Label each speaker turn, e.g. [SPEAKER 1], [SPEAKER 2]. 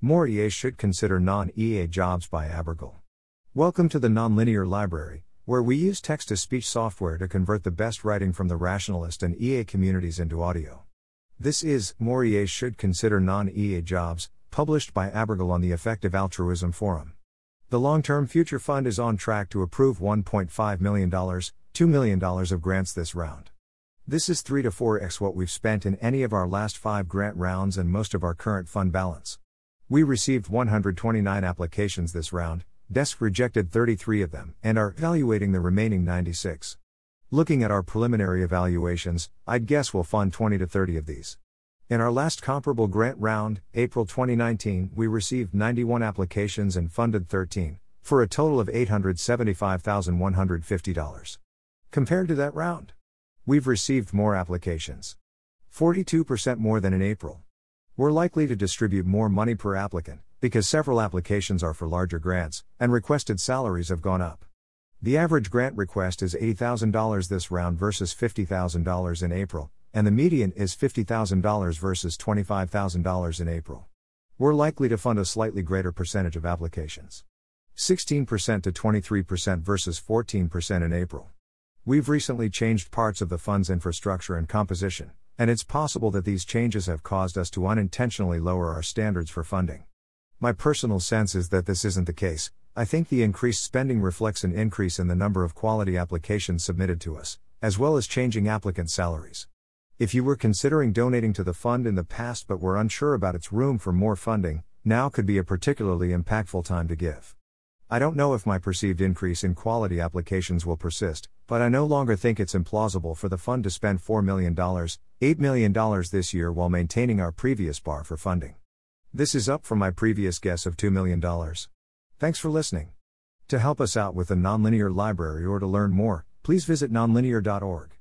[SPEAKER 1] More EAs should consider non EA jobs by abergal. Welcome to the Nonlinear Library, where we use text to speech software to convert the best writing from the rationalist and EA communities into audio. This is More EAs should consider non EA jobs, published by abergal on the Effective Altruism Forum. The Long Term Future Fund is on track to approve $1.5 million, $2 million of grants this round. This is 3 to 4x what we've spent in any of our last five grant rounds and most of our current fund balance. We received 129 applications this round, Desk rejected 33 of them, and are evaluating the remaining 96. Looking at our preliminary evaluations, I'd guess we'll fund 20 to 30 of these. In our last comparable grant round, April 2019, we received 91 applications and funded 13, for a total of $875,150. Compared to that round, We've received more applications. 42% more than in April. We're likely to distribute more money per applicant, because several applications are for larger grants, and requested salaries have gone up. The average grant request is $80,000 this round versus $50,000 in April, and the median is $50,000 versus $25,000 in April. We're likely to fund a slightly greater percentage of applications. 16% to 23% versus 14% in April. We've recently changed parts of the fund's infrastructure and composition, and it's possible that these changes have caused us to unintentionally lower our standards for funding. My personal sense is that this isn't the case. I think the increased spending reflects an increase in the number of quality applications submitted to us, as well as changing applicant salaries. If you were considering donating to the fund in the past but were unsure about its room for more funding, now could be a particularly impactful time to give. I don't know if my perceived increase in quality applications will persist, but I no longer think it's implausible for the fund to spend $4 million, $8 million this year while maintaining our previous bar for funding. This is up from my previous guess of $2 million. Thanks for listening. To help us out with the Nonlinear Library or to learn more, please visit nonlinear.org.